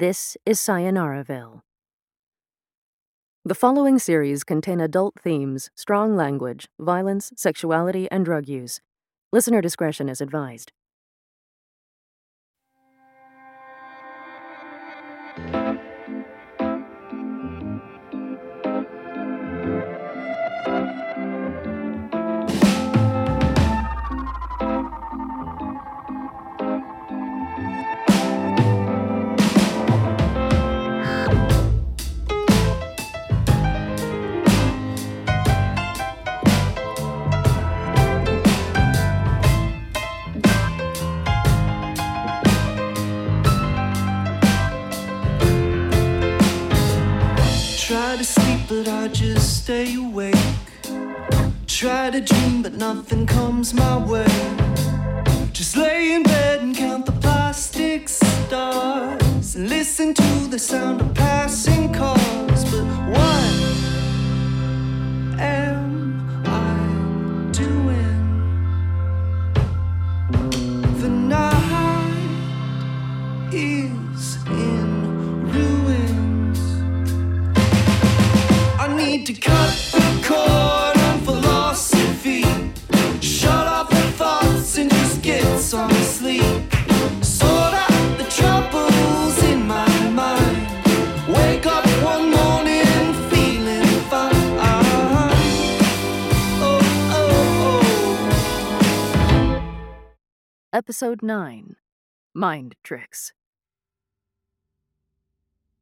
This is Sayonara The following series contain adult themes, strong language, violence, sexuality, and drug use. Listener discretion is advised. But I just stay awake. Try to dream, but nothing comes my way. Just lay in bed and count the plastic stars and listen to the sound of passing cars. But what am I doing? The night is to cut the cord on philosophy. Shut off the thoughts and just get some sleep. Sort out the troubles in my mind. Wake up one morning feeling fine. Oh, oh, oh. Episode 9 Mind Tricks.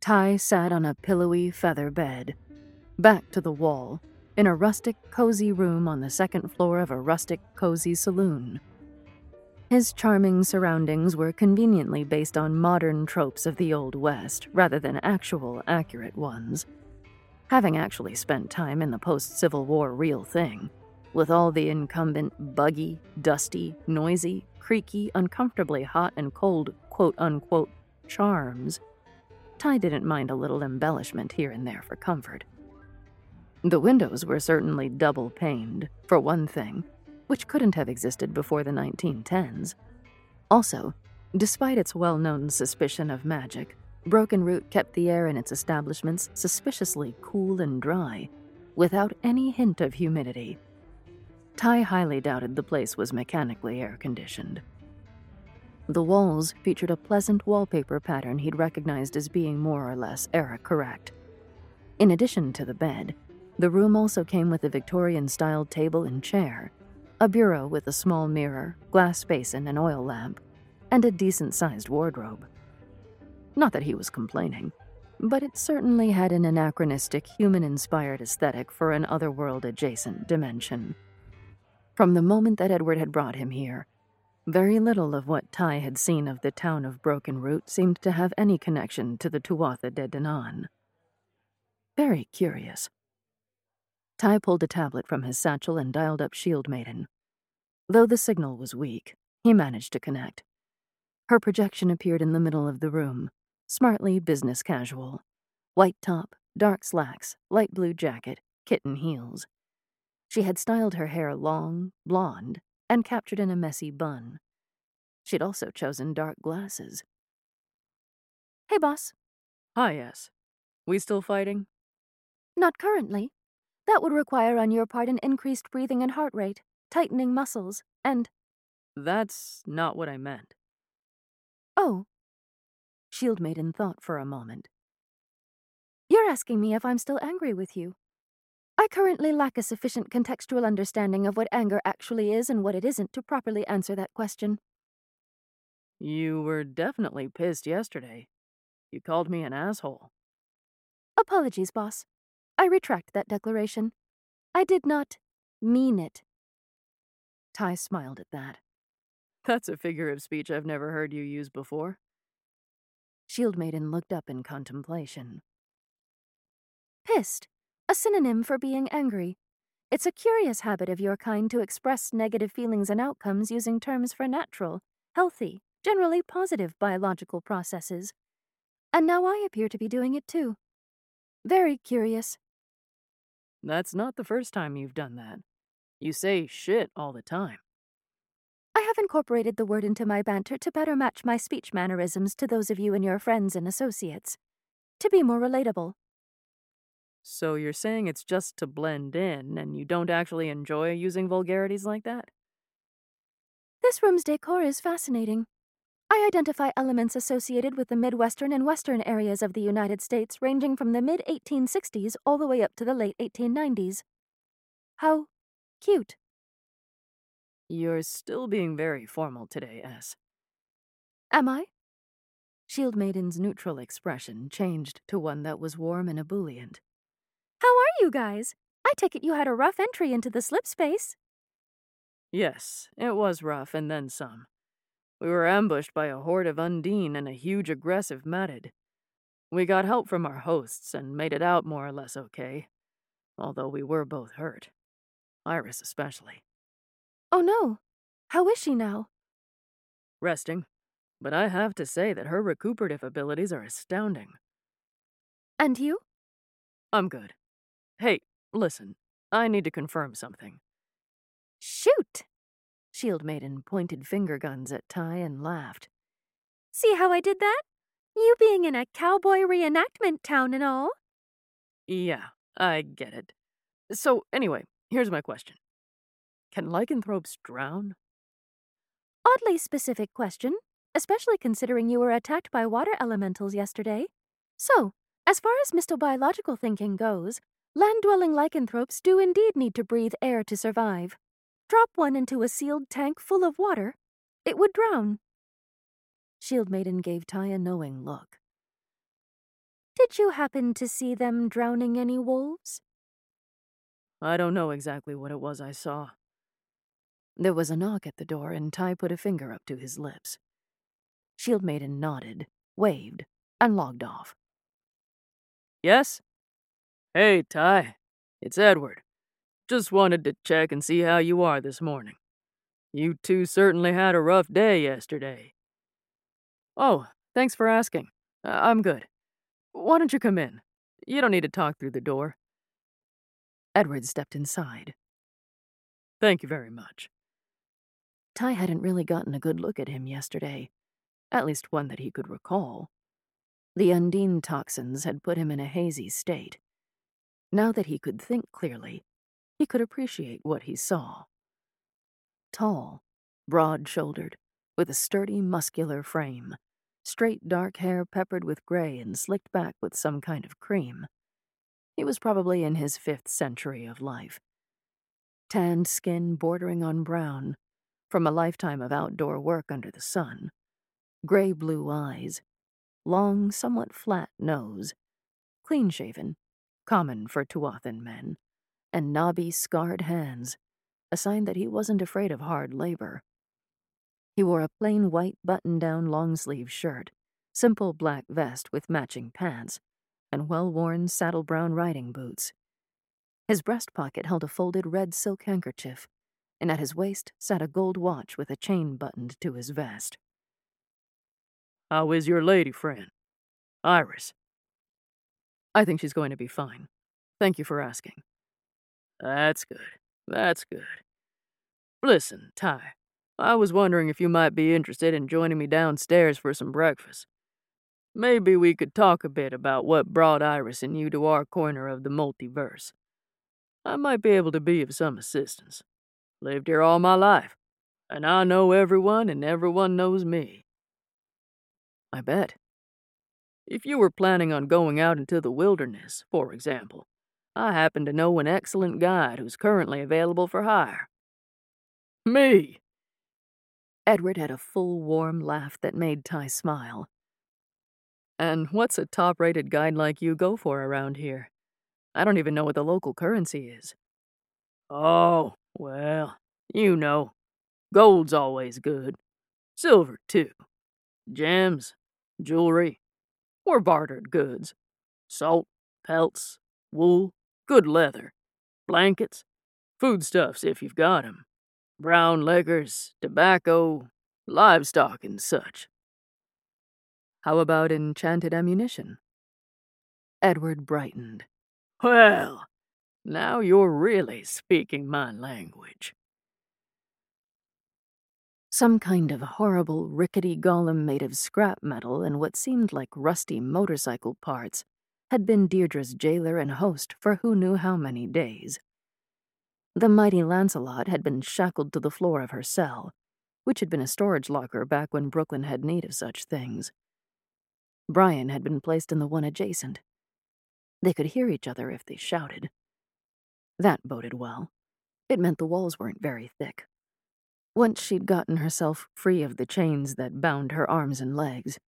Ty sat on a pillowy feather bed, back to the wall, in a rustic, cozy room on the second floor of a rustic, cozy saloon. His charming surroundings were conveniently based on modern tropes of the Old West rather than actual, accurate ones. Having actually spent time in the post Civil War real thing, with all the incumbent buggy, dusty, noisy, creaky, uncomfortably hot and cold quote unquote charms, Ty didn't mind a little embellishment here and there for comfort. The windows were certainly double paned, for one thing, which couldn't have existed before the 1910s. Also, despite its well known suspicion of magic, Broken Root kept the air in its establishments suspiciously cool and dry, without any hint of humidity. Ty highly doubted the place was mechanically air conditioned. The walls featured a pleasant wallpaper pattern he'd recognized as being more or less era correct. In addition to the bed, the room also came with a Victorian styled table and chair, a bureau with a small mirror, glass basin, and oil lamp, and a decent sized wardrobe. Not that he was complaining, but it certainly had an anachronistic, human inspired aesthetic for an otherworld adjacent dimension. From the moment that Edward had brought him here, very little of what Ty had seen of the town of Broken Root seemed to have any connection to the Tuatha de Danann. Very curious. Ty pulled a tablet from his satchel and dialed up Shield Maiden. Though the signal was weak, he managed to connect. Her projection appeared in the middle of the room, smartly business casual. White top, dark slacks, light blue jacket, kitten heels. She had styled her hair long, blonde, and captured in a messy bun. She'd also chosen dark glasses. Hey, boss. Hi, yes. We still fighting? Not currently. That would require on your part an increased breathing and heart rate, tightening muscles, and. That's not what I meant. Oh. Shield Maiden thought for a moment. You're asking me if I'm still angry with you. I currently lack a sufficient contextual understanding of what anger actually is and what it isn't to properly answer that question. You were definitely pissed yesterday. You called me an asshole. Apologies, boss. I retract that declaration. I did not mean it. Ty smiled at that. That's a figure of speech I've never heard you use before. Shield Maiden looked up in contemplation. Pissed, a synonym for being angry. It's a curious habit of your kind to express negative feelings and outcomes using terms for natural, healthy, generally positive biological processes. And now I appear to be doing it too. Very curious. That's not the first time you've done that. You say shit all the time. I have incorporated the word into my banter to better match my speech mannerisms to those of you and your friends and associates. To be more relatable. So you're saying it's just to blend in, and you don't actually enjoy using vulgarities like that? This room's decor is fascinating. I identify elements associated with the Midwestern and Western areas of the United States ranging from the mid 1860s all the way up to the late 1890s. How cute. You're still being very formal today, S. Am I? Shield Maiden's neutral expression changed to one that was warm and ebullient. How are you guys? I take it you had a rough entry into the slip space. Yes, it was rough and then some. We were ambushed by a horde of Undine and a huge aggressive Matted. We got help from our hosts and made it out more or less okay, although we were both hurt. Iris especially. Oh no. How is she now? Resting. But I have to say that her recuperative abilities are astounding. And you? I'm good. Hey, listen. I need to confirm something. Shoot! Shield Maiden pointed finger guns at Ty and laughed. See how I did that? You being in a cowboy reenactment town and all. Yeah, I get it. So, anyway, here's my question can lycanthropes drown? Oddly specific question, especially considering you were attacked by water elementals yesterday. So, as far as mystobiological thinking goes, land dwelling lycanthropes do indeed need to breathe air to survive. Drop one into a sealed tank full of water, it would drown. Shield Maiden gave Ty a knowing look. Did you happen to see them drowning any wolves? I don't know exactly what it was I saw. There was a knock at the door, and Ty put a finger up to his lips. Shield Maiden nodded, waved, and logged off. Yes? Hey, Ty. It's Edward. Just wanted to check and see how you are this morning. You two certainly had a rough day yesterday. Oh, thanks for asking. Uh, I'm good. Why don't you come in? You don't need to talk through the door. Edward stepped inside. Thank you very much. Ty hadn't really gotten a good look at him yesterday, at least one that he could recall. The Undine toxins had put him in a hazy state. Now that he could think clearly, he could appreciate what he saw. Tall, broad shouldered, with a sturdy, muscular frame, straight dark hair peppered with gray and slicked back with some kind of cream. He was probably in his fifth century of life. Tanned skin bordering on brown, from a lifetime of outdoor work under the sun. Gray blue eyes, long, somewhat flat nose, clean shaven, common for Tuathan men, and knobby, scarred hands, a sign that he wasn't afraid of hard labor. He wore a plain white button down long sleeve shirt, simple black vest with matching pants, and well worn saddle brown riding boots. His breast pocket held a folded red silk handkerchief and at his waist sat a gold watch with a chain buttoned to his vest. How is your lady friend, Iris? I think she's going to be fine. Thank you for asking. That's good. That's good. Listen, Ty, I was wondering if you might be interested in joining me downstairs for some breakfast. Maybe we could talk a bit about what brought Iris and you to our corner of the multiverse. I might be able to be of some assistance. Lived here all my life, and I know everyone and everyone knows me. I bet. If you were planning on going out into the wilderness, for example, I happen to know an excellent guide who's currently available for hire. Me! Edward had a full, warm laugh that made Ty smile. And what's a top rated guide like you go for around here? I don't even know what the local currency is. Oh, well, you know, gold's always good. Silver, too. Gems, jewelry, or bartered goods. Salt, pelts, wool, good leather, blankets, foodstuffs if you've got 'em, brown liquors, tobacco, livestock, and such. How about enchanted ammunition? Edward brightened. Well, now you're really speaking my language. Some kind of horrible, rickety golem made of scrap metal and what seemed like rusty motorcycle parts had been Deirdre's jailer and host for who knew how many days. The mighty Lancelot had been shackled to the floor of her cell, which had been a storage locker back when Brooklyn had need of such things. Brian had been placed in the one adjacent. They could hear each other if they shouted. That boded well. It meant the walls weren't very thick. Once she'd gotten herself free of the chains that bound her arms and legs,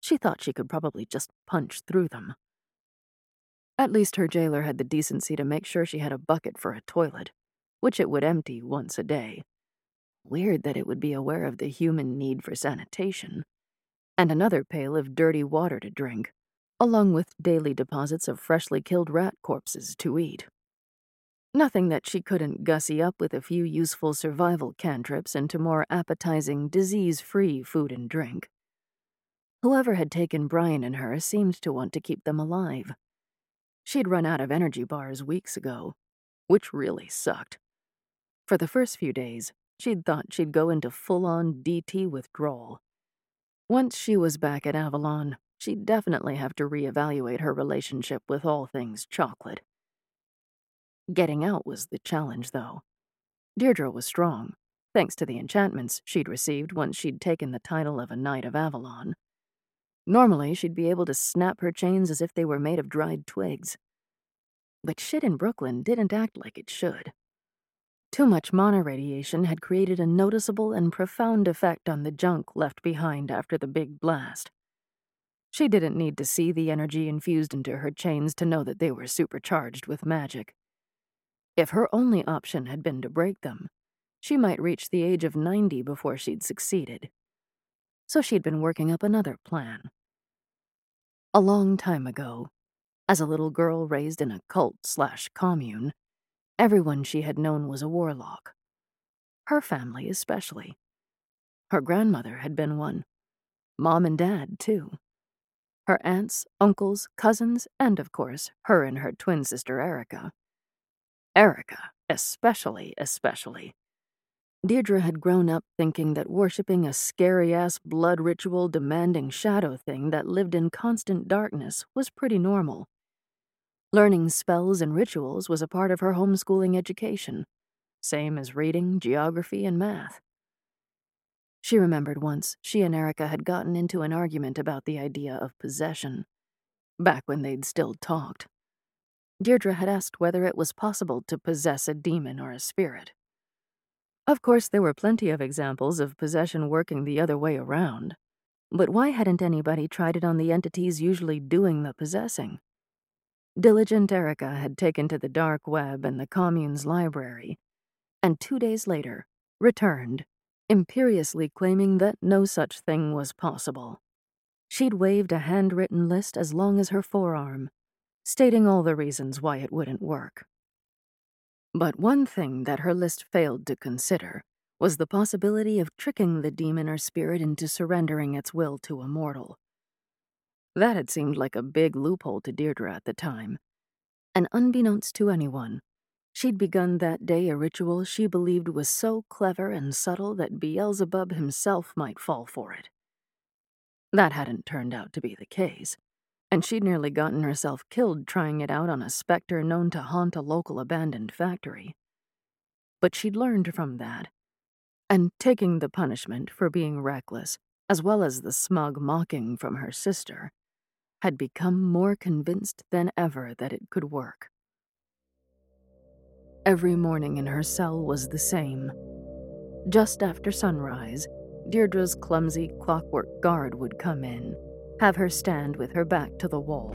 she thought she could probably just punch through them. At least her jailer had the decency to make sure she had a bucket for a toilet, which it would empty once a day. Weird that it would be aware of the human need for sanitation. And another pail of dirty water to drink, along with daily deposits of freshly killed rat corpses to eat. Nothing that she couldn't gussy up with a few useful survival cantrips into more appetizing, disease free food and drink. Whoever had taken Brian and her seemed to want to keep them alive. She'd run out of energy bars weeks ago, which really sucked. For the first few days, she'd thought she'd go into full on DT withdrawal. Once she was back at Avalon, she'd definitely have to reevaluate her relationship with all things chocolate. Getting out was the challenge, though. Deirdre was strong, thanks to the enchantments she'd received once she'd taken the title of a Knight of Avalon. Normally, she'd be able to snap her chains as if they were made of dried twigs. But shit in Brooklyn didn't act like it should. Too much mana radiation had created a noticeable and profound effect on the junk left behind after the big blast. She didn't need to see the energy infused into her chains to know that they were supercharged with magic. If her only option had been to break them, she might reach the age of 90 before she'd succeeded. So she'd been working up another plan. A long time ago, as a little girl raised in a cult slash commune, everyone she had known was a warlock. Her family, especially. Her grandmother had been one. Mom and dad, too. Her aunts, uncles, cousins, and, of course, her and her twin sister Erica. Erica, especially, especially. Deirdre had grown up thinking that worshipping a scary ass blood ritual demanding shadow thing that lived in constant darkness was pretty normal. Learning spells and rituals was a part of her homeschooling education, same as reading, geography, and math. She remembered once she and Erica had gotten into an argument about the idea of possession, back when they'd still talked. Deirdre had asked whether it was possible to possess a demon or a spirit. Of course, there were plenty of examples of possession working the other way around. But why hadn't anybody tried it on the entities usually doing the possessing? Diligent Erica had taken to the dark web and the commune's library, and two days later, returned, imperiously claiming that no such thing was possible. She'd waved a handwritten list as long as her forearm, stating all the reasons why it wouldn't work. But one thing that her list failed to consider was the possibility of tricking the demon or spirit into surrendering its will to a mortal. That had seemed like a big loophole to Deirdre at the time, and unbeknownst to anyone, she'd begun that day a ritual she believed was so clever and subtle that Beelzebub himself might fall for it. That hadn't turned out to be the case and she'd nearly gotten herself killed trying it out on a specter known to haunt a local abandoned factory. But she'd learned from that, and taking the punishment for being reckless, as well as the smug mocking from her sister, had become more convinced than ever that it could work. Every morning in her cell was the same. Just after sunrise, Deirdre's clumsy clockwork guard would come in have her stand with her back to the wall,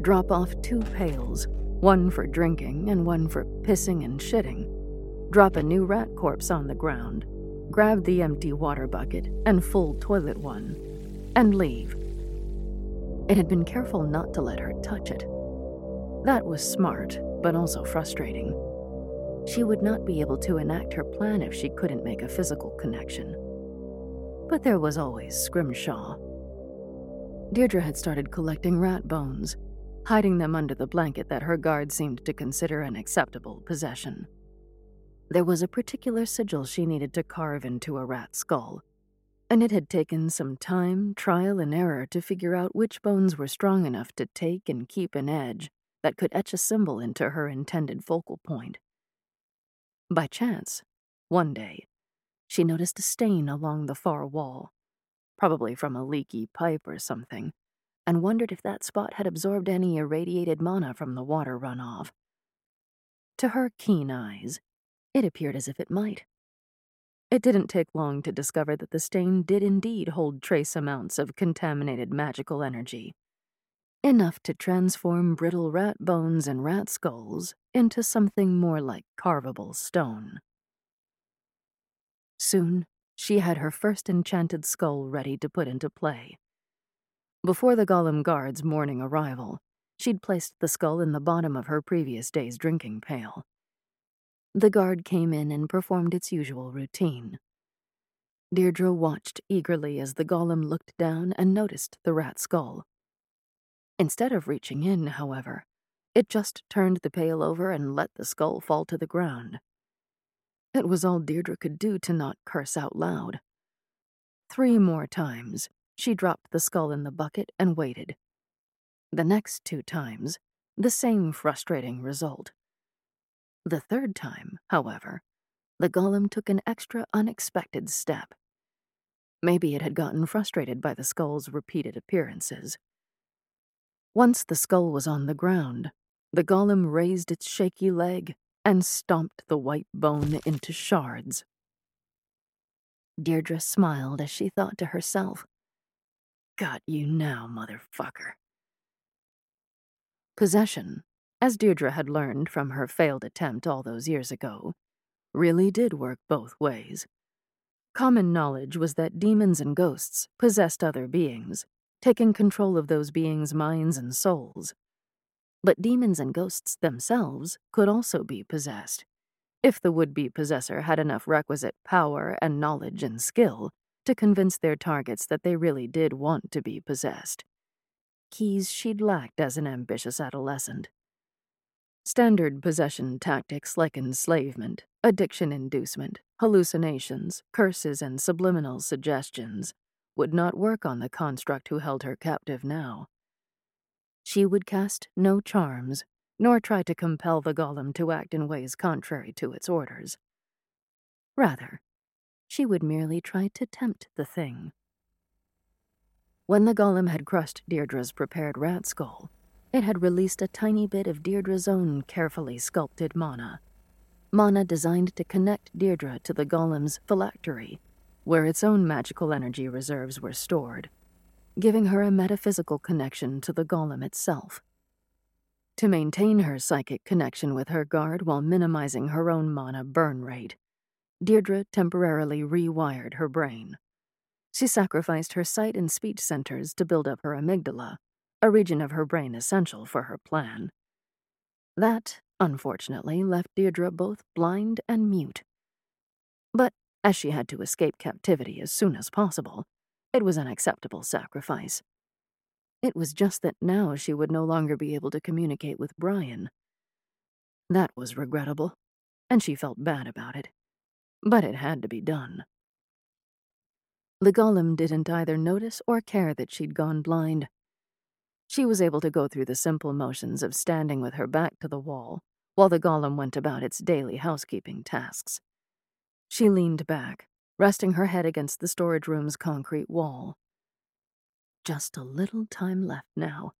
drop off two pails, one for drinking and one for pissing and shitting, drop a new rat corpse on the ground, grab the empty water bucket and full toilet one, and leave. It had been careful not to let her touch it. That was smart, but also frustrating. She would not be able to enact her plan if she couldn't make a physical connection. But there was always Scrimshaw. Deirdre had started collecting rat bones, hiding them under the blanket that her guard seemed to consider an acceptable possession. There was a particular sigil she needed to carve into a rat skull, and it had taken some time, trial, and error to figure out which bones were strong enough to take and keep an edge that could etch a symbol into her intended focal point. By chance, one day, she noticed a stain along the far wall, probably from a leaky pipe or something, and wondered if that spot had absorbed any irradiated mana from the water runoff. To her keen eyes, it appeared as if it might. It didn't take long to discover that the stain did indeed hold trace amounts of contaminated magical energy, enough to transform brittle rat bones and rat skulls into something more like carvable stone. Soon, she had her first enchanted skull ready to put into play. Before the Golem guard's morning arrival, she'd placed the skull in the bottom of her previous day's drinking pail. The guard came in and performed its usual routine. Deirdre watched eagerly as the golem looked down and noticed the rat skull. Instead of reaching in, however, it just turned the pail over and let the skull fall to the ground. It was all Deirdre could do to not curse out loud. Three more times, she dropped the skull in the bucket and waited. The next two times, the same frustrating result. The third time, however, the golem took an extra unexpected step. Maybe it had gotten frustrated by the skull's repeated appearances. Once the skull was on the ground, the golem raised its shaky leg and stomped the white bone into shards. Deirdre smiled as she thought to herself, Got you now, motherfucker. Possession, as Deirdre had learned from her failed attempt all those years ago, really did work both ways. Common knowledge was that demons and ghosts possessed other beings, taking control of those beings' minds and souls. But demons and ghosts themselves could also be possessed, if the would be possessor had enough requisite power and knowledge and skill to convince their targets that they really did want to be possessed. Keys she'd lacked as an ambitious adolescent. Standard possession tactics like enslavement, addiction inducement, hallucinations, curses, and subliminal suggestions would not work on the construct who held her captive now. She would cast no charms, nor try to compel the golem to act in ways contrary to its orders. Rather, she would merely try to tempt the thing. When the golem had crushed Deirdre's prepared rat skull, it had released a tiny bit of Deirdre's own carefully sculpted mana. Mana designed to connect Deirdre to the golem's phylactery where its own magical energy reserves were stored, giving her a metaphysical connection to the golem itself. To maintain her psychic connection with her guard while minimizing her own mana burn rate, Deirdre temporarily rewired her brain. She sacrificed her sight and speech centers to build up her amygdala, a region of her brain essential for her plan. That, unfortunately, left Deirdre both blind and mute. But as she had to escape captivity as soon as possible, it was an acceptable sacrifice. It was just that now she would no longer be able to communicate with Brian. That was regrettable, and she felt bad about it. But it had to be done. The golem didn't either notice or care that she'd gone blind. She was able to go through the simple motions of standing with her back to the wall while the golem went about its daily housekeeping tasks. She leaned back, resting her head against the storage room's concrete wall. Just a little time left now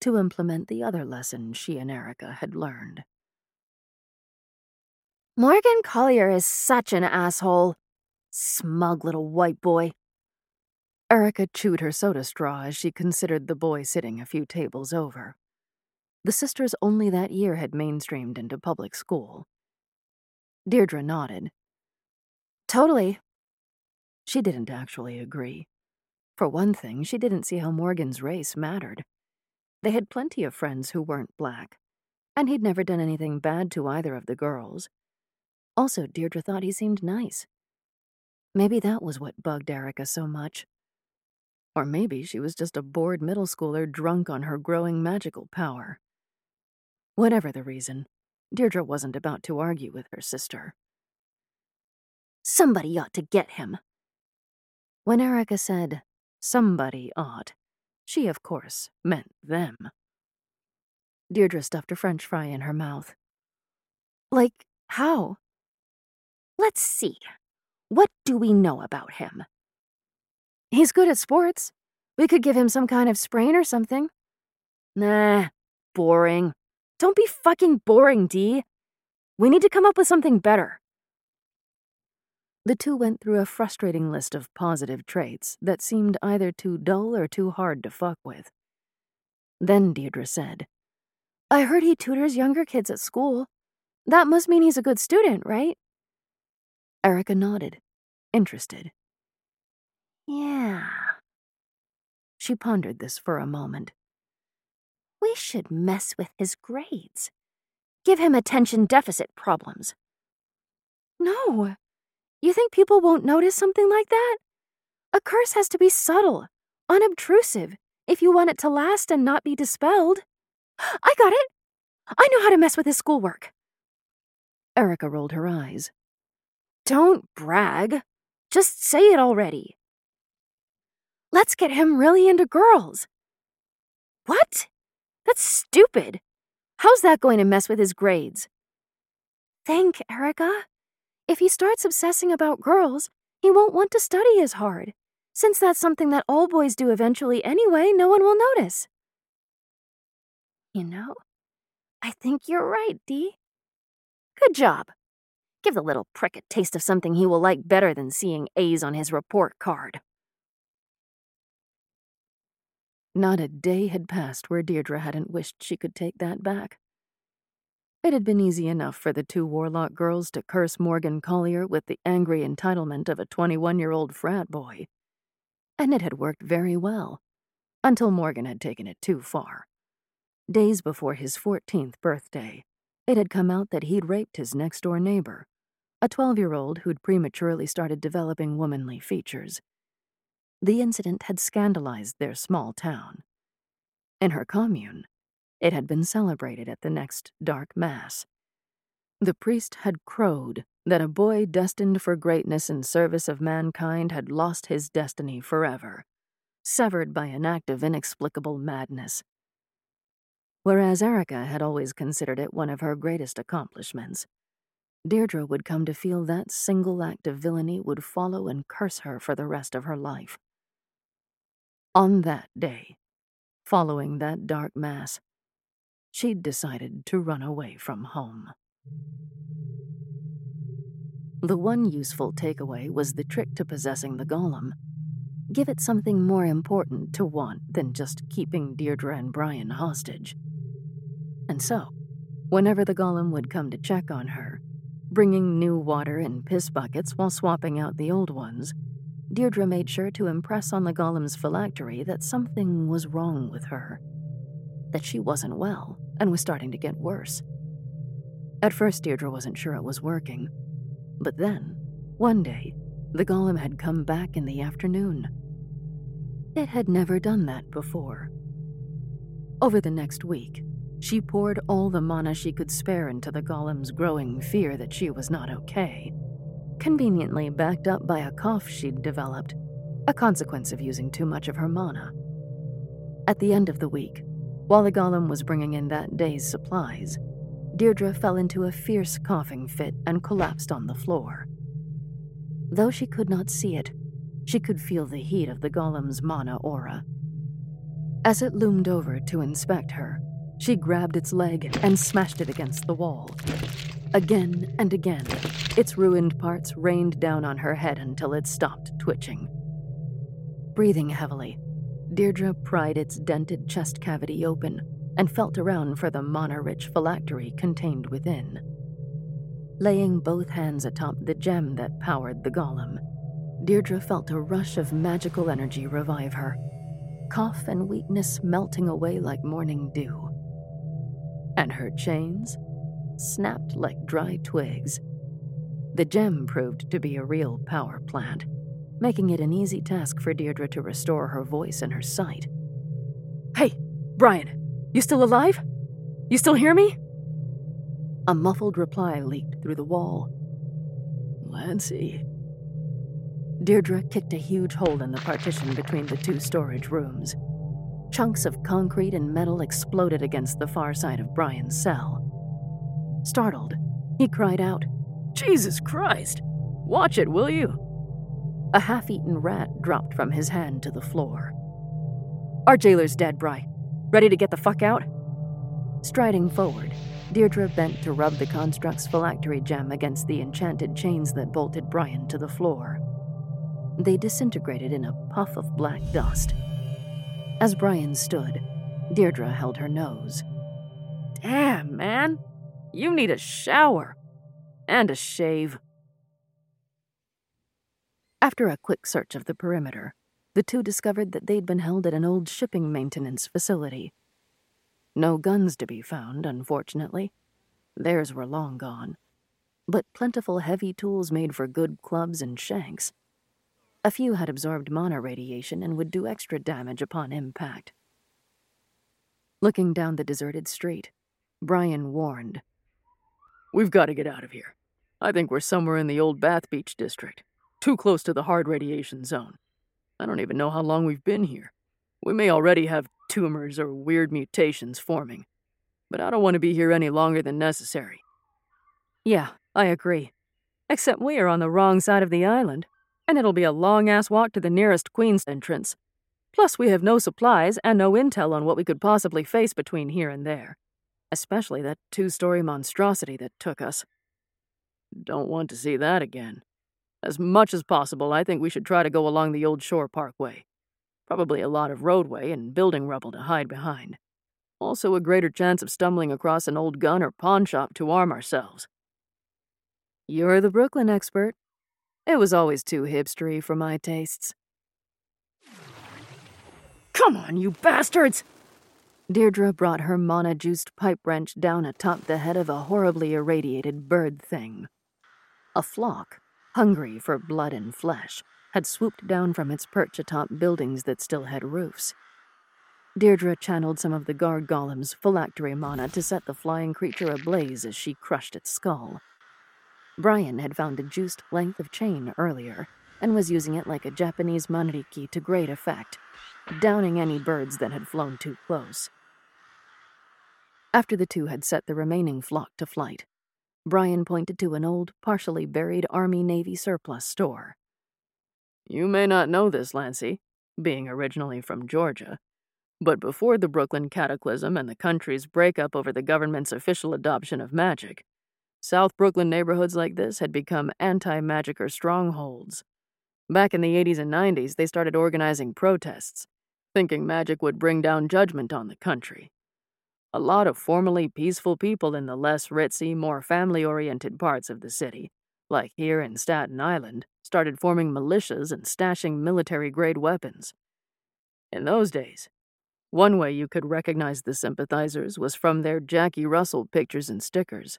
to implement the other lesson she and Erica had learned. Morgan Collier is such an asshole. Smug little white boy. Erica chewed her soda straw as she considered the boy sitting a few tables over. The sisters only that year had mainstreamed into public school. Deirdre nodded, Totally. She didn't actually agree. For one thing, she didn't see how Morgan's race mattered. They had plenty of friends who weren't black, and he'd never done anything bad to either of the girls. Also, Deirdre thought he seemed nice. Maybe that was what bugged Erica so much. Or maybe she was just a bored middle schooler drunk on her growing magical power. Whatever the reason, Deirdre wasn't about to argue with her sister. Somebody ought to get him. When Erica said, somebody ought, she, of course, meant them. Deirdre stuffed a french fry in her mouth. Like, how? Let's see. What do we know about him? He's good at sports. We could give him some kind of sprain or something. Nah, boring. Don't be fucking boring, Dee. We need to come up with something better. The two went through a frustrating list of positive traits that seemed either too dull or too hard to fuck with. Then Deirdre said, I heard he tutors younger kids at school. That must mean he's a good student, right? Erica nodded, interested. Yeah. She pondered this for a moment. We should mess with his grades. Give him attention deficit problems. No. You think people won't notice something like that? A curse has to be subtle, unobtrusive, if you want it to last and not be dispelled. I got it! I know how to mess with his schoolwork. Erica rolled her eyes. Don't brag. Just say it already. Let's get him really into girls. What? That's stupid. How's that going to mess with his grades? Think, Erica. If he starts obsessing about girls, he won't want to study as hard. Since that's something that all boys do eventually anyway, no one will notice. You know, I think you're right, Dee. Good job. Give the little prick a taste of something he will like better than seeing A's on his report card. Not a day had passed where Deirdre hadn't wished she could take that back. It had been easy enough for the two Warlock girls to curse Morgan Collier with the angry entitlement of a 21 year old frat boy. And it had worked very well, until Morgan had taken it too far. Days before his 14th birthday, it had come out that he'd raped his next door neighbor, a 12 year old who'd prematurely started developing womanly features. The incident had scandalized their small town. In her commune, it had been celebrated at the next dark mass. The priest had crowed that a boy destined for greatness in service of mankind had lost his destiny forever, severed by an act of inexplicable madness. Whereas Erica had always considered it one of her greatest accomplishments, Deirdre would come to feel that single act of villainy would follow and curse her for the rest of her life. On that day, following that dark mass, she'd decided to run away from home. The one useful takeaway was the trick to possessing the golem. Give it something more important to want than just keeping Deirdre and Brian hostage. And so, whenever the golem would come to check on her, bringing new water in piss buckets while swapping out the old ones, Deirdre made sure to impress on the golem's phylactery that something was wrong with her. That she wasn't well and was starting to get worse. At first, Deirdre wasn't sure it was working. But then, one day, the golem had come back in the afternoon. It had never done that before. Over the next week, she poured all the mana she could spare into the golem's growing fear that she was not okay conveniently backed up by a cough she'd developed, a consequence of using too much of her mana. At the end of the week, while the golem was bringing in that day's supplies, Deirdre fell into a fierce coughing fit and collapsed on the floor. Though she could not see it, she could feel the heat of the golem's mana aura. As it loomed over to inspect her, she grabbed its leg and smashed it against the wall. Again and again, its ruined parts rained down on her head until it stopped twitching. Breathing heavily, Deirdre pried its dented chest cavity open and felt around for the mana rich phylactery contained within. Laying both hands atop the gem that powered the golem, Deirdre felt a rush of magical energy revive her, cough and weakness melting away like morning dew. And her chains snapped like dry twigs. The gem proved to be a real power plant, making it an easy task for Deirdre to restore her voice and her sight. Hey, Brian, you still alive? You still hear me? A muffled reply leaked through the wall. Lancy, Deirdre kicked a huge hole in the partition between the two storage rooms. Chunks of concrete and metal exploded against the far side of Brian's cell. Startled, he cried out, Jesus Christ! Watch it, will you? A half eaten rat dropped from his hand to the floor. Our jailer's dead, Bry. Ready to get the fuck out? Striding forward, Deirdre bent to rub the construct's phylactery gem against the enchanted chains that bolted Brian to the floor. They disintegrated in a puff of black dust. As Brian stood, Deirdre held her nose. Damn, man. You need a shower. And a shave. After a quick search of the perimeter, the two discovered that they'd been held at an old shipping maintenance facility. No guns to be found, unfortunately. Theirs were long gone. But plentiful heavy tools made for good clubs and shanks. A few had absorbed mana radiation and would do extra damage upon impact. Looking down the deserted street, Brian warned. We've got to get out of here. I think we're somewhere in the old Bath Beach district, too close to the hard radiation zone. I don't even know how long we've been here. We may already have tumors or weird mutations forming, but I don't want to be here any longer than necessary. Yeah, I agree. Except we are on the wrong side of the island and it'll be a long ass walk to the nearest Queen's entrance. Plus, we have no supplies and no intel on what we could possibly face between here and there. Especially that two story monstrosity that took us. Don't want to see that again. As much as possible, I think we should try to go along the old shore parkway. Probably a lot of roadway and building rubble to hide behind. Also, a greater chance of stumbling across an old gun or pawn shop to arm ourselves. You're the Brooklyn expert. It was always too hipstery for my tastes. Come on, you bastards! Deirdre brought her mana juiced pipe wrench down atop the head of a horribly irradiated bird thing. A flock, hungry for blood and flesh, had swooped down from its perch atop buildings that still had roofs. Deirdre channeled some of the guard golem's phylactery mana to set the flying creature ablaze as she crushed its skull. Brian had found a juiced length of chain earlier and was using it like a Japanese manriki to great effect, downing any birds that had flown too close. After the two had set the remaining flock to flight, Brian pointed to an old, partially buried Army Navy surplus store. You may not know this, Lancy, being originally from Georgia, but before the Brooklyn cataclysm and the country's breakup over the government's official adoption of magic, South Brooklyn neighborhoods like this had become anti magicker strongholds. Back in the 80s and 90s, they started organizing protests, thinking magic would bring down judgment on the country. A lot of formerly peaceful people in the less ritzy, more family oriented parts of the city, like here in Staten Island, started forming militias and stashing military grade weapons. In those days, one way you could recognize the sympathizers was from their Jackie Russell pictures and stickers.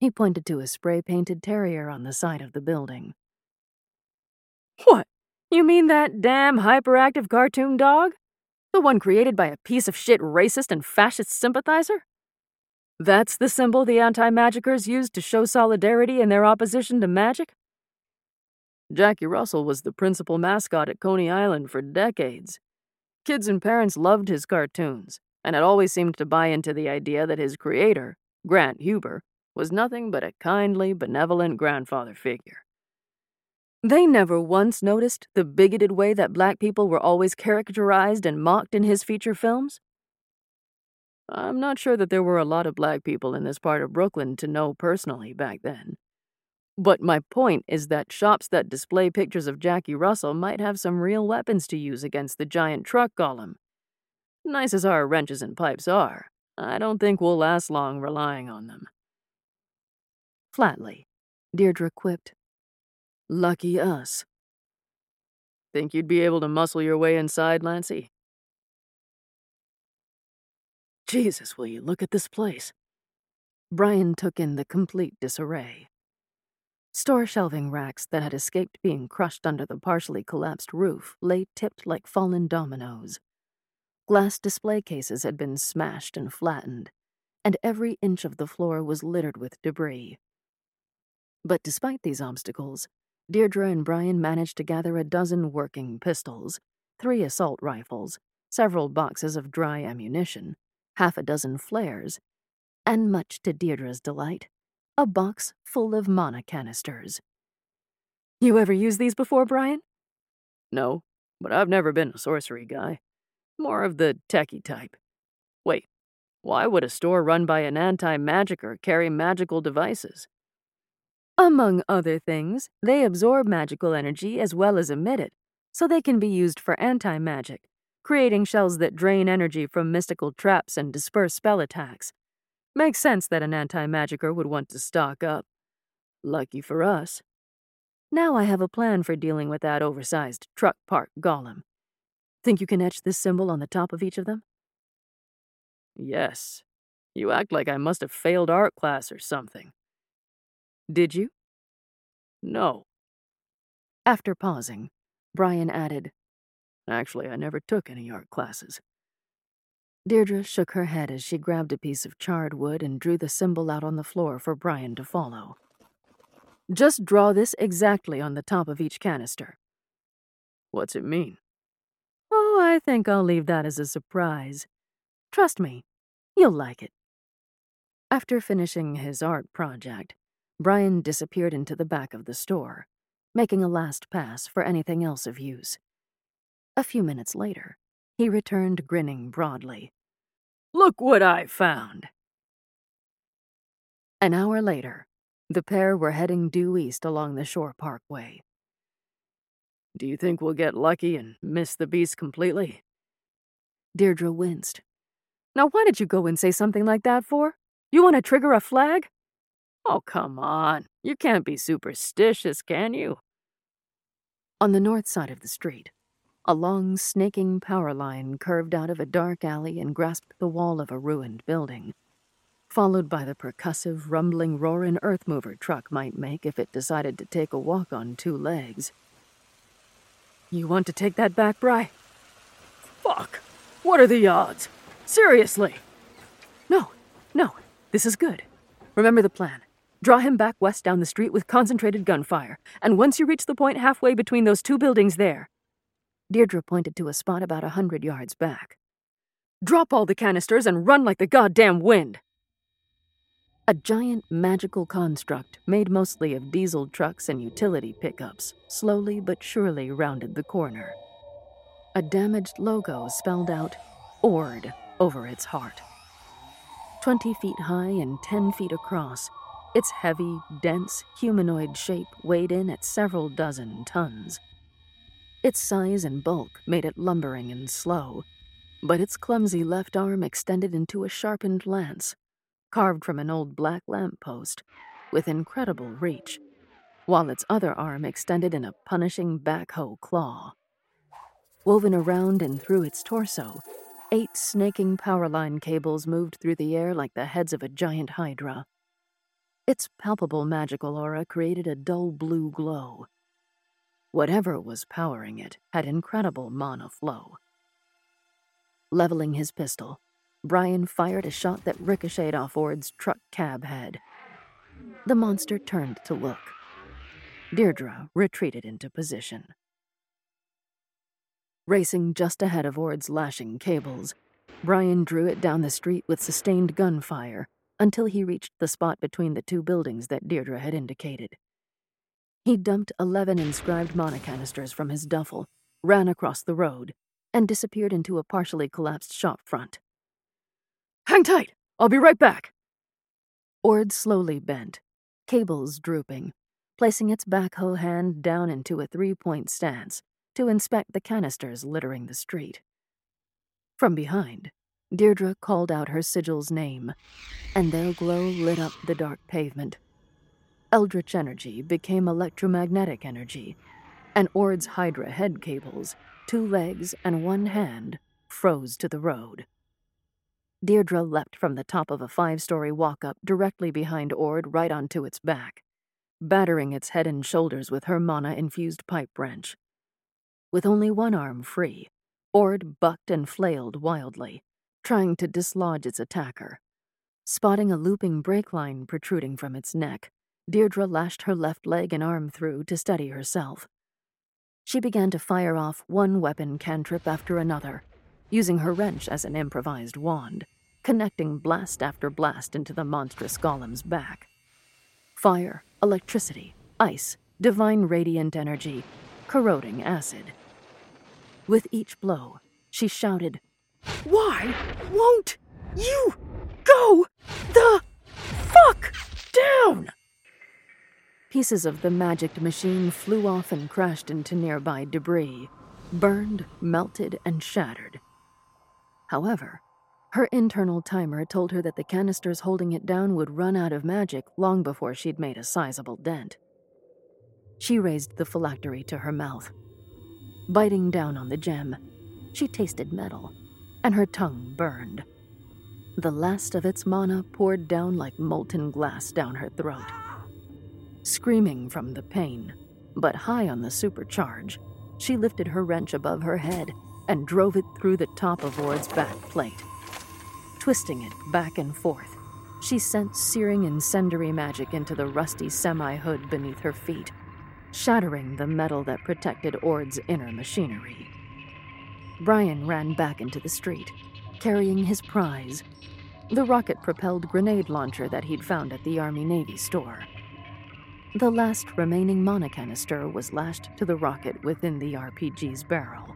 He pointed to a spray painted terrier on the side of the building. What? You mean that damn hyperactive cartoon dog? The one created by a piece of shit racist and fascist sympathizer? That's the symbol the anti magickers used to show solidarity in their opposition to magic? Jackie Russell was the principal mascot at Coney Island for decades. Kids and parents loved his cartoons, and had always seemed to buy into the idea that his creator, Grant Huber, was nothing but a kindly, benevolent grandfather figure. They never once noticed the bigoted way that black people were always characterized and mocked in his feature films. I'm not sure that there were a lot of black people in this part of Brooklyn to know personally back then. But my point is that shops that display pictures of Jackie Russell might have some real weapons to use against the giant truck golem. Nice as our wrenches and pipes are, I don't think we'll last long relying on them. Flatly, Deirdre quipped. Lucky us. Think you'd be able to muscle your way inside, Lancy? Jesus, will you look at this place? Brian took in the complete disarray. Store shelving racks that had escaped being crushed under the partially collapsed roof lay tipped like fallen dominoes. Glass display cases had been smashed and flattened, and every inch of the floor was littered with debris. But despite these obstacles, Deirdre and Brian managed to gather a dozen working pistols, three assault rifles, several boxes of dry ammunition, half a dozen flares, and much to Deirdre's delight, a box full of mana canisters. You ever used these before, Brian? No, but I've never been a sorcery guy. More of the techie type. Wait, why would a store run by an anti magicker carry magical devices? Among other things, they absorb magical energy as well as emit it, so they can be used for anti magic, creating shells that drain energy from mystical traps and disperse spell attacks. Makes sense that an anti magicker would want to stock up. Lucky for us. Now I have a plan for dealing with that oversized truck park golem. Think you can etch this symbol on the top of each of them? Yes. You act like I must have failed art class or something. Did you? No. After pausing, Brian added, Actually, I never took any art classes. Deirdre shook her head as she grabbed a piece of charred wood and drew the symbol out on the floor for Brian to follow. Just draw this exactly on the top of each canister. What's it mean? Oh, I think I'll leave that as a surprise. Trust me, you'll like it. After finishing his art project, Brian disappeared into the back of the store, making a last pass for anything else of use. A few minutes later, he returned grinning broadly. Look what I found! An hour later, the pair were heading due east along the shore parkway. Do you think we'll get lucky and miss the beast completely? Deirdre winced. Now, why did you go and say something like that for? You want to trigger a flag? Oh, come on. You can't be superstitious, can you? On the north side of the street, a long, snaking power line curved out of a dark alley and grasped the wall of a ruined building, followed by the percussive, rumbling roar an earth mover truck might make if it decided to take a walk on two legs. You want to take that back, Bry? Fuck! What are the odds? Seriously! No, no, this is good. Remember the plan. Draw him back west down the street with concentrated gunfire, and once you reach the point halfway between those two buildings there, Deirdre pointed to a spot about a hundred yards back. Drop all the canisters and run like the goddamn wind! A giant magical construct, made mostly of diesel trucks and utility pickups, slowly but surely rounded the corner. A damaged logo spelled out Ord over its heart. Twenty feet high and ten feet across, its heavy, dense, humanoid shape weighed in at several dozen tons. Its size and bulk made it lumbering and slow, but its clumsy left arm extended into a sharpened lance, carved from an old black lamp post, with incredible reach, while its other arm extended in a punishing backhoe claw. Woven around and through its torso, eight snaking power line cables moved through the air like the heads of a giant hydra. Its palpable magical aura created a dull blue glow, Whatever was powering it had incredible mana flow. Leveling his pistol, Brian fired a shot that ricocheted off Ord's truck cab head. The monster turned to look. Deirdre retreated into position. Racing just ahead of Ord's lashing cables, Brian drew it down the street with sustained gunfire until he reached the spot between the two buildings that Deirdre had indicated. He dumped 11 inscribed mana canisters from his duffel, ran across the road, and disappeared into a partially collapsed shop front. Hang tight! I'll be right back! Ord slowly bent, cables drooping, placing its backhoe hand down into a three point stance to inspect the canisters littering the street. From behind, Deirdre called out her sigil's name, and their glow lit up the dark pavement. Eldritch energy became electromagnetic energy, and Ord's Hydra head cables, two legs and one hand, froze to the road. Deirdre leapt from the top of a five story walk up directly behind Ord right onto its back, battering its head and shoulders with her mana infused pipe wrench. With only one arm free, Ord bucked and flailed wildly, trying to dislodge its attacker. Spotting a looping brake line protruding from its neck, Deirdre lashed her left leg and arm through to steady herself. She began to fire off one weapon cantrip after another, using her wrench as an improvised wand, connecting blast after blast into the monstrous golem's back. Fire, electricity, ice, divine radiant energy, corroding acid. With each blow, she shouted, Why won't you go the fuck down? Pieces of the magicked machine flew off and crashed into nearby debris, burned, melted, and shattered. However, her internal timer told her that the canisters holding it down would run out of magic long before she'd made a sizable dent. She raised the phylactery to her mouth. Biting down on the gem, she tasted metal, and her tongue burned. The last of its mana poured down like molten glass down her throat. Screaming from the pain, but high on the supercharge, she lifted her wrench above her head and drove it through the top of Ord's back plate. Twisting it back and forth, she sent searing incendiary magic into the rusty semi hood beneath her feet, shattering the metal that protected Ord's inner machinery. Brian ran back into the street, carrying his prize the rocket propelled grenade launcher that he'd found at the Army Navy store. The last remaining mana canister was lashed to the rocket within the RPG's barrel.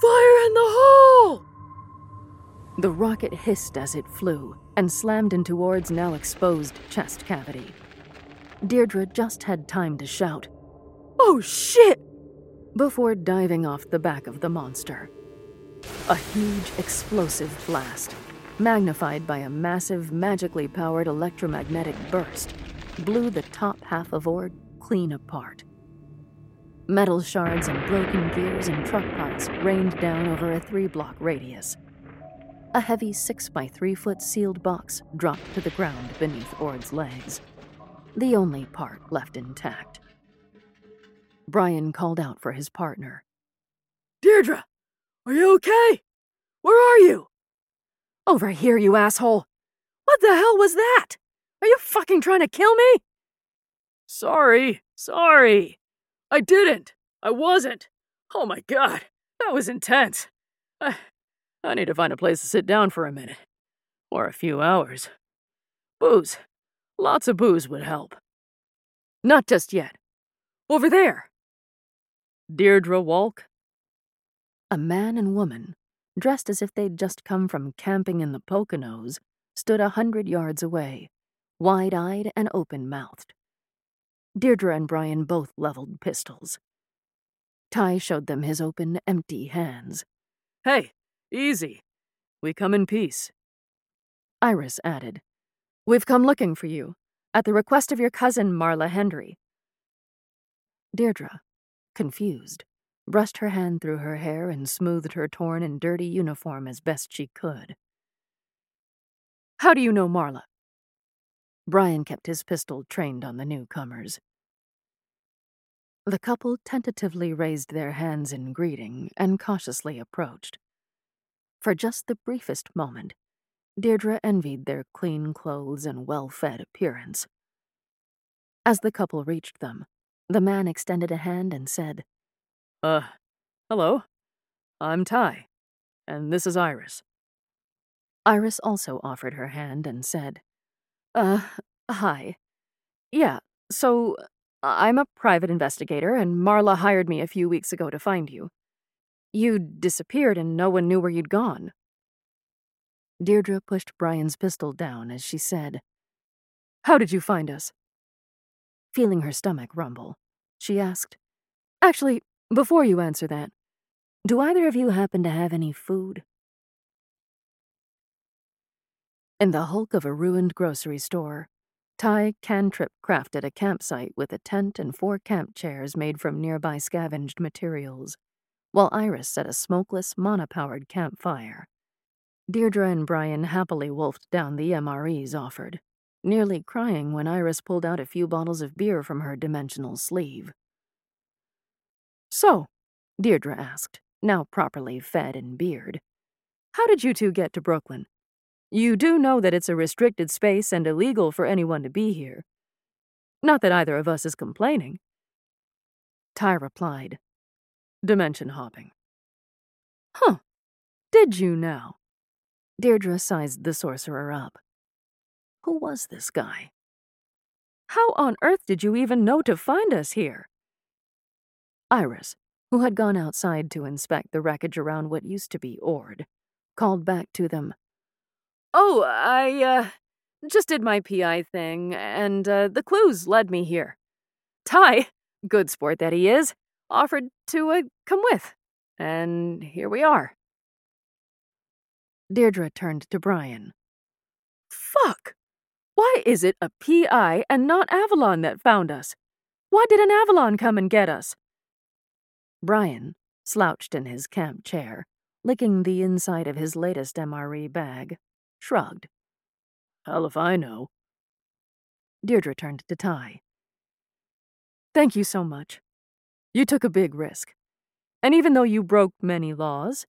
Fire in the hole! The rocket hissed as it flew and slammed into Ord's now exposed chest cavity. Deirdre just had time to shout, Oh shit! Before diving off the back of the monster. A huge explosive blast, magnified by a massive, magically powered electromagnetic burst, blew the top half of Ord clean apart. Metal shards and broken gears and truck parts rained down over a three block radius. A heavy six by three foot sealed box dropped to the ground beneath Ord's legs, the only part left intact. Brian called out for his partner. Deirdre, are you okay? Where are you? Over here, you asshole! What the hell was that? Are you fucking trying to kill me? Sorry, sorry. I didn't. I wasn't. Oh my god, that was intense. I, I need to find a place to sit down for a minute. Or a few hours. Booze. Lots of booze would help. Not just yet. Over there. Deirdre Walck? A man and woman, dressed as if they'd just come from camping in the Poconos, stood a hundred yards away, wide eyed and open mouthed. Deirdre and Brian both leveled pistols. Ty showed them his open, empty hands. Hey, easy. We come in peace. Iris added, We've come looking for you, at the request of your cousin, Marla Hendry. Deirdre, confused, brushed her hand through her hair and smoothed her torn and dirty uniform as best she could. How do you know Marla? Brian kept his pistol trained on the newcomers. The couple tentatively raised their hands in greeting and cautiously approached. For just the briefest moment, Deirdre envied their clean clothes and well fed appearance. As the couple reached them, the man extended a hand and said, Uh, hello. I'm Ty, and this is Iris. Iris also offered her hand and said, Uh, hi. Yeah, so I'm a private investigator, and Marla hired me a few weeks ago to find you. You disappeared and no one knew where you'd gone. Deirdre pushed Brian's pistol down as she said, How did you find us? Feeling her stomach rumble, she asked, Actually, before you answer that, do either of you happen to have any food? In the hulk of a ruined grocery store, Ty Cantrip crafted a campsite with a tent and four camp chairs made from nearby scavenged materials, while Iris set a smokeless, mana powered campfire. Deirdre and Brian happily wolfed down the MREs offered, nearly crying when Iris pulled out a few bottles of beer from her dimensional sleeve. So, Deirdre asked, now properly fed and beard, how did you two get to Brooklyn? You do know that it's a restricted space and illegal for anyone to be here. Not that either of us is complaining. Ty replied, Dimension hopping. Huh. Did you now? Deirdre sized the sorcerer up. Who was this guy? How on earth did you even know to find us here? Iris, who had gone outside to inspect the wreckage around what used to be Ord, called back to them. Oh, I, uh, just did my PI thing, and, uh, the clues led me here. Ty, good sport that he is, offered to, uh, come with. And here we are. Deirdre turned to Brian. Fuck! Why is it a PI and not Avalon that found us? Why did an Avalon come and get us? Brian, slouched in his camp chair, licking the inside of his latest MRE bag, shrugged. Hell if I know. Deirdre turned to Ty. Thank you so much. You took a big risk. And even though you broke many laws,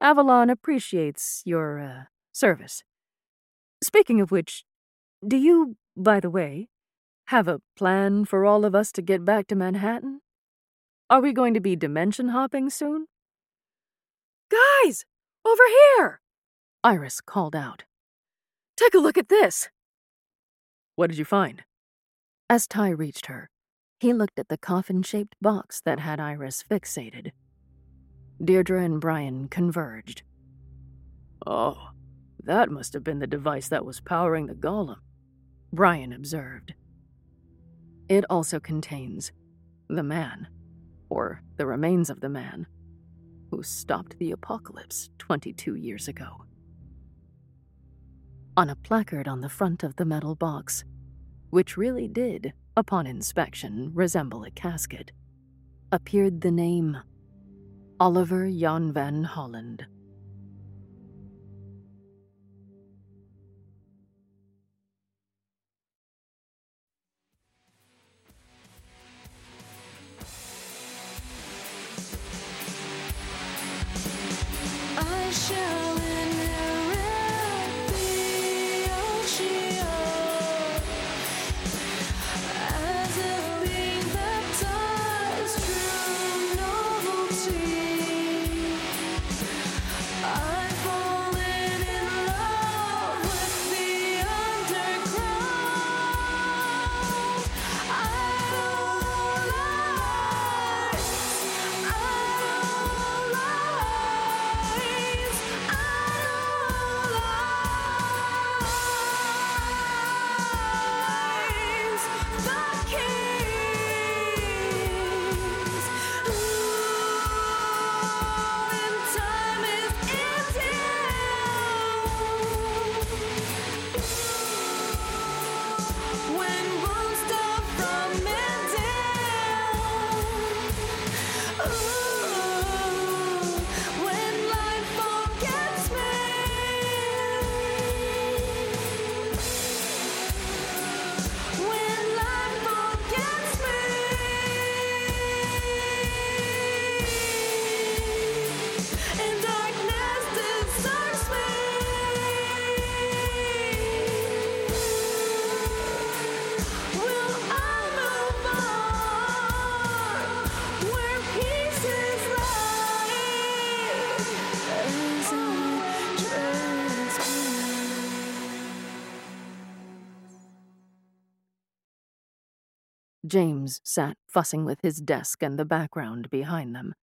Avalon appreciates your, uh, service. Speaking of which, do you, by the way, have a plan for all of us to get back to Manhattan? Are we going to be dimension hopping soon? Guys! Over here! Iris called out. Take a look at this! What did you find? As Ty reached her, he looked at the coffin shaped box that had Iris fixated. Deirdre and Brian converged. Oh, that must have been the device that was powering the golem, Brian observed. It also contains the man, or the remains of the man, who stopped the apocalypse 22 years ago. On a placard on the front of the metal box, which really did, upon inspection, resemble a casket, appeared the name Oliver Jan van Holland. show. Sat fussing with his desk and the background behind them,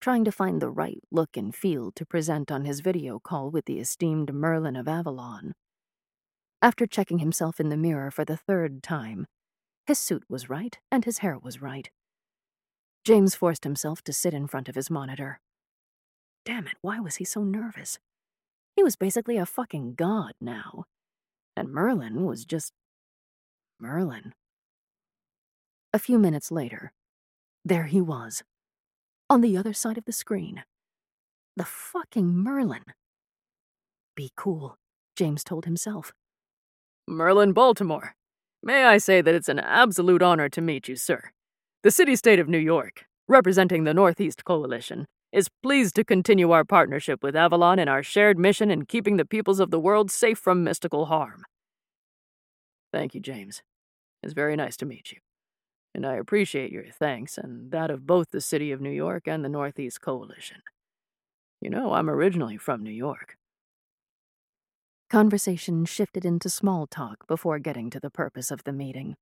trying to find the right look and feel to present on his video call with the esteemed Merlin of Avalon. After checking himself in the mirror for the third time, his suit was right and his hair was right. James forced himself to sit in front of his monitor. Damn it, why was he so nervous? He was basically a fucking god now. And Merlin was just. Merlin. A few minutes later, there he was, on the other side of the screen. The fucking Merlin. Be cool, James told himself. Merlin Baltimore. May I say that it's an absolute honor to meet you, sir. The city state of New York, representing the Northeast Coalition, is pleased to continue our partnership with Avalon in our shared mission in keeping the peoples of the world safe from mystical harm. Thank you, James. It's very nice to meet you. And I appreciate your thanks and that of both the City of New York and the Northeast Coalition. You know, I'm originally from New York. Conversation shifted into small talk before getting to the purpose of the meeting.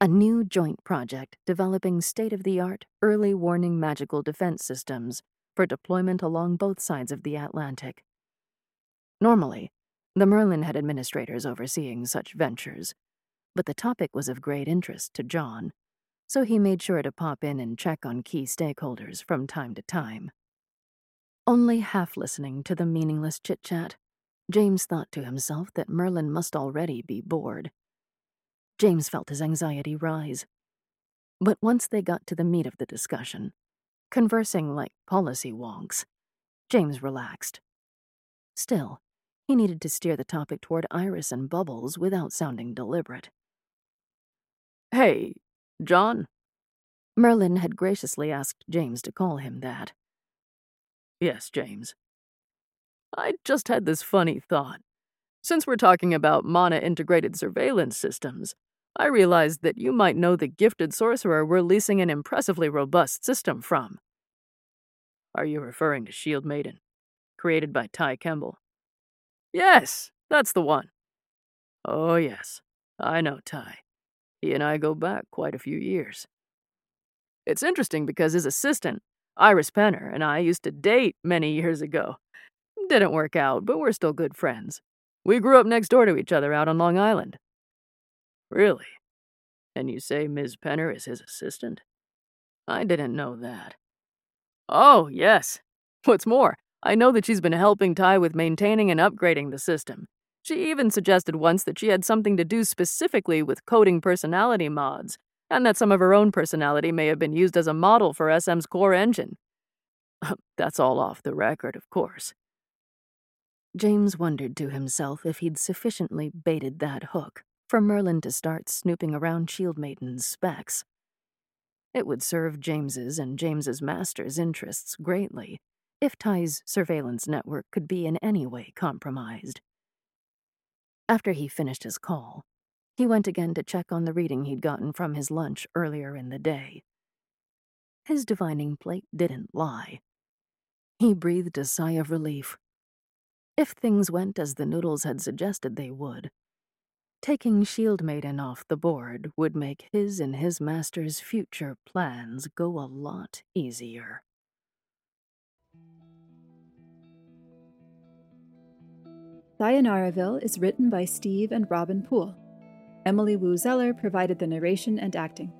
A new joint project developing state of the art early warning magical defense systems for deployment along both sides of the Atlantic. Normally, the Merlin had administrators overseeing such ventures, but the topic was of great interest to John, so he made sure to pop in and check on key stakeholders from time to time. Only half listening to the meaningless chit chat, James thought to himself that Merlin must already be bored. James felt his anxiety rise. But once they got to the meat of the discussion, conversing like policy wonks, James relaxed. Still, he needed to steer the topic toward Iris and Bubbles without sounding deliberate. Hey, John? Merlin had graciously asked James to call him that. Yes, James. I just had this funny thought. Since we're talking about mana integrated surveillance systems, I realized that you might know the gifted sorcerer we're leasing an impressively robust system from. Are you referring to Shield Maiden, created by Ty Kemble? Yes, that's the one. Oh, yes, I know Ty. He and I go back quite a few years. It's interesting because his assistant, Iris Penner, and I used to date many years ago. Didn't work out, but we're still good friends. We grew up next door to each other out on Long Island. Really? And you say Ms. Penner is his assistant? I didn't know that. Oh, yes. What's more, I know that she's been helping Ty with maintaining and upgrading the system. She even suggested once that she had something to do specifically with coding personality mods, and that some of her own personality may have been used as a model for SM's core engine. That's all off the record, of course. James wondered to himself if he'd sufficiently baited that hook for Merlin to start snooping around Shield Maiden's specs. It would serve James's and James's master's interests greatly if Ty's surveillance network could be in any way compromised. After he finished his call, he went again to check on the reading he'd gotten from his lunch earlier in the day. His divining plate didn't lie. He breathed a sigh of relief. If things went as the noodles had suggested they would, taking Shield Maiden off the board would make his and his master's future plans go a lot easier. Sayonaraville is written by Steve and Robin Pool. Emily Woo Zeller provided the narration and acting.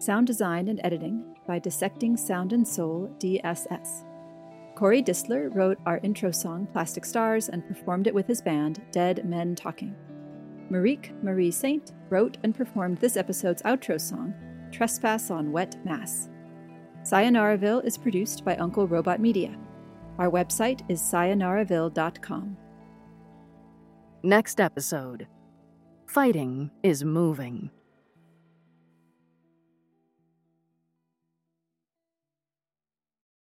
Sound design and editing by Dissecting Sound and Soul DSS. Corey Distler wrote our intro song Plastic Stars and performed it with his band Dead Men Talking. Merrique Marie Sainte wrote and performed this episode's outro song, Trespass on Wet Mass. Sayonaraville is produced by Uncle Robot Media. Our website is sayonaraville.com. Next episode Fighting is moving.